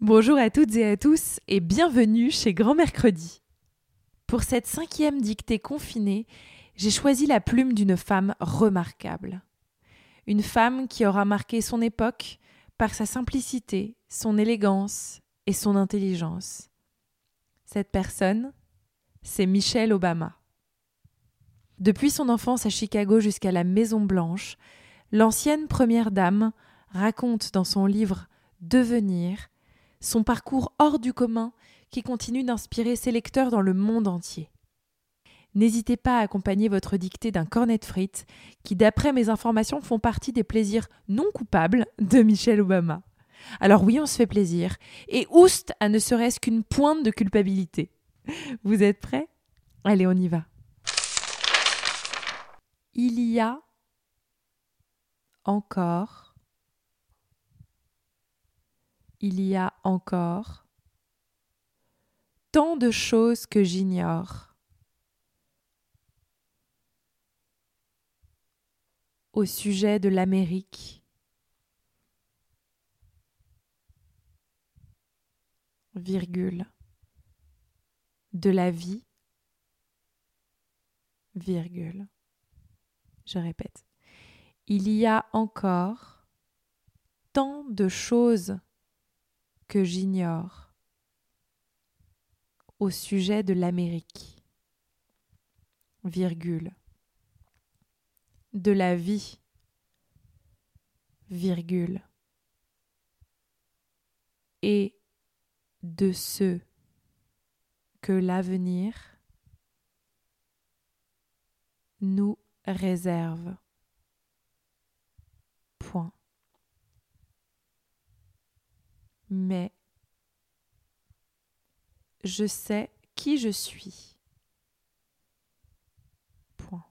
Bonjour à toutes et à tous et bienvenue chez Grand Mercredi. Pour cette cinquième dictée confinée, j'ai choisi la plume d'une femme remarquable. Une femme qui aura marqué son époque par sa simplicité, son élégance et son intelligence. Cette personne, c'est Michelle Obama. Depuis son enfance à Chicago jusqu'à la Maison Blanche, l'ancienne première dame raconte dans son livre Devenir son parcours hors du commun qui continue d'inspirer ses lecteurs dans le monde entier. N'hésitez pas à accompagner votre dictée d'un cornet de frites qui, d'après mes informations, font partie des plaisirs non coupables de Michelle Obama. Alors oui, on se fait plaisir, et oust à ne serait-ce qu'une pointe de culpabilité. Vous êtes prêts? Allez, on y va. Il y a encore il y a encore tant de choses que j'ignore. Au sujet de l'Amérique, virgule, de la vie, virgule. Je répète, il y a encore tant de choses que j'ignore au sujet de l'Amérique, virgule, de la vie, virgule, et de ce que l'avenir nous réserve. Point. Mais je sais qui je suis. Point.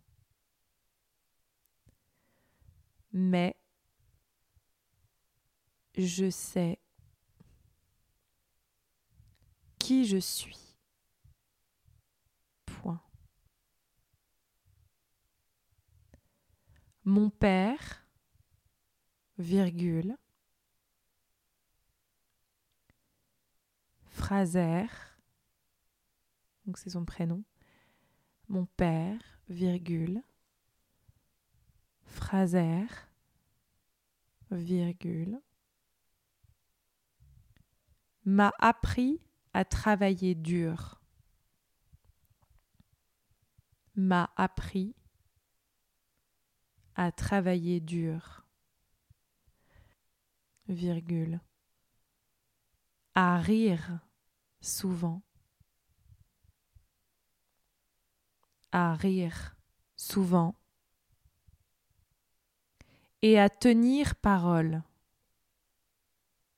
Mais je sais qui je suis. Point. Mon père, virgule, Fraser, donc c'est son prénom, mon père, virgule, Fraser, virgule, m'a appris à travailler dur. M'a appris à travailler dur. Virgule. À rire souvent, à rire souvent et à tenir parole.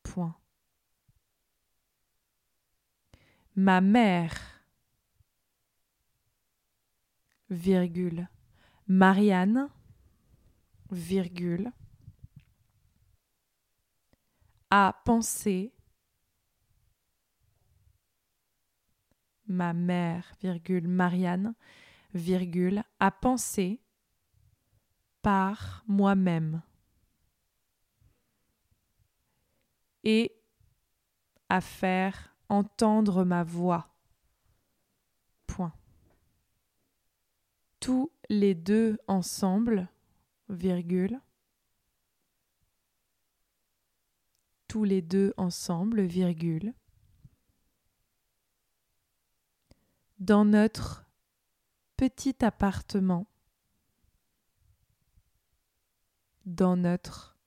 Point. Ma mère, virgule, Marianne, virgule, a pensé ma mère, virgule, Marianne, virgule, à penser par moi-même et à faire entendre ma voix. Point. Tous les deux ensemble, virgule. Tous les deux ensemble, virgule. Dans notre petit appartement, dans notre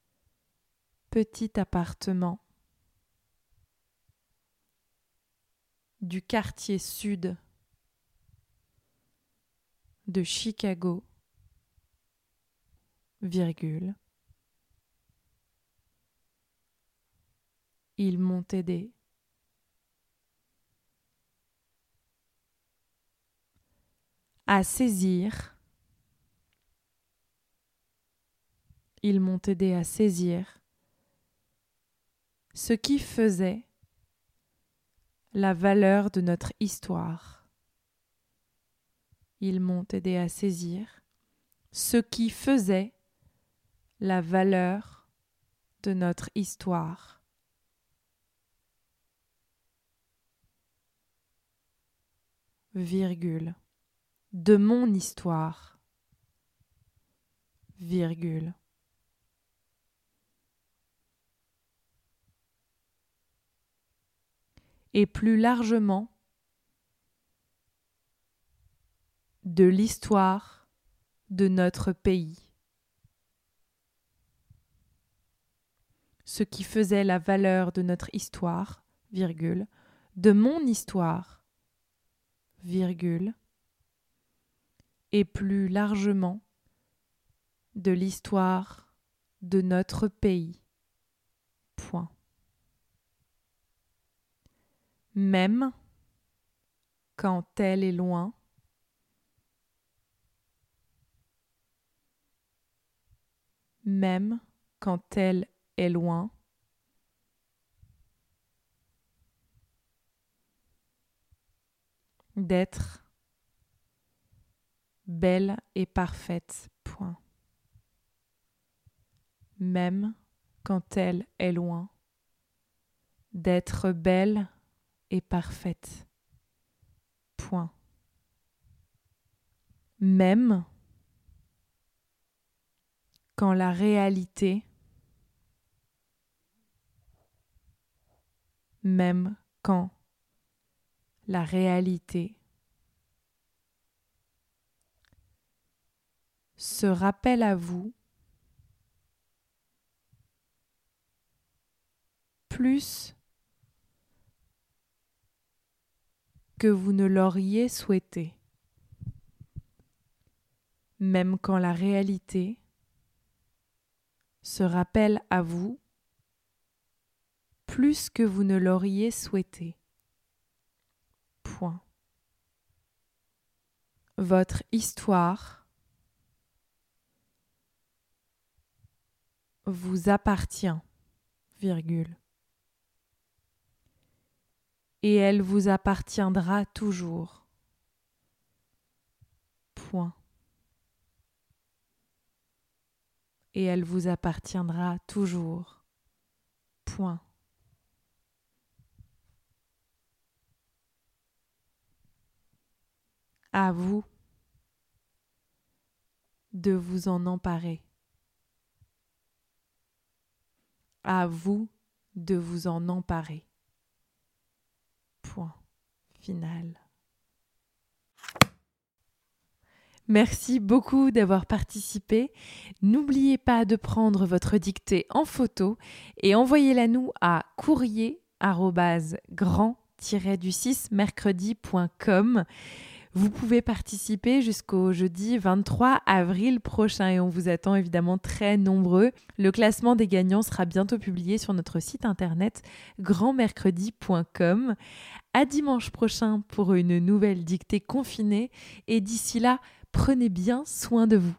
petit appartement du quartier sud de Chicago, virgule. Ils m'ont aidé à saisir. Ils m'ont aidé à saisir ce qui faisait la valeur de notre histoire. Ils m'ont aidé à saisir ce qui faisait la valeur de notre histoire. virgule de mon histoire. Et plus largement, de l'histoire de notre pays. Ce qui faisait la valeur de notre histoire, virgule, de mon histoire, et plus largement de l'histoire de notre pays. Point. Même quand elle est loin, même quand elle est loin. D'être belle et parfaite. Point. Même quand elle est loin. D'être belle et parfaite. Point. Même quand la réalité, même quand la réalité se rappelle à vous plus que vous ne l'auriez souhaité, même quand la réalité se rappelle à vous plus que vous ne l'auriez souhaité. Point. Votre histoire vous appartient, virgule. Et elle vous appartiendra toujours. Point. et elle vous appartiendra toujours. Point. À vous de vous en emparer. À vous de vous en emparer. Point final. Merci beaucoup d'avoir participé. N'oubliez pas de prendre votre dictée en photo et envoyez-la nous à courrier du 6 mercredi.com. Vous pouvez participer jusqu'au jeudi 23 avril prochain et on vous attend évidemment très nombreux. Le classement des gagnants sera bientôt publié sur notre site internet grandmercredi.com. À dimanche prochain pour une nouvelle dictée confinée et d'ici là, Prenez bien soin de vous.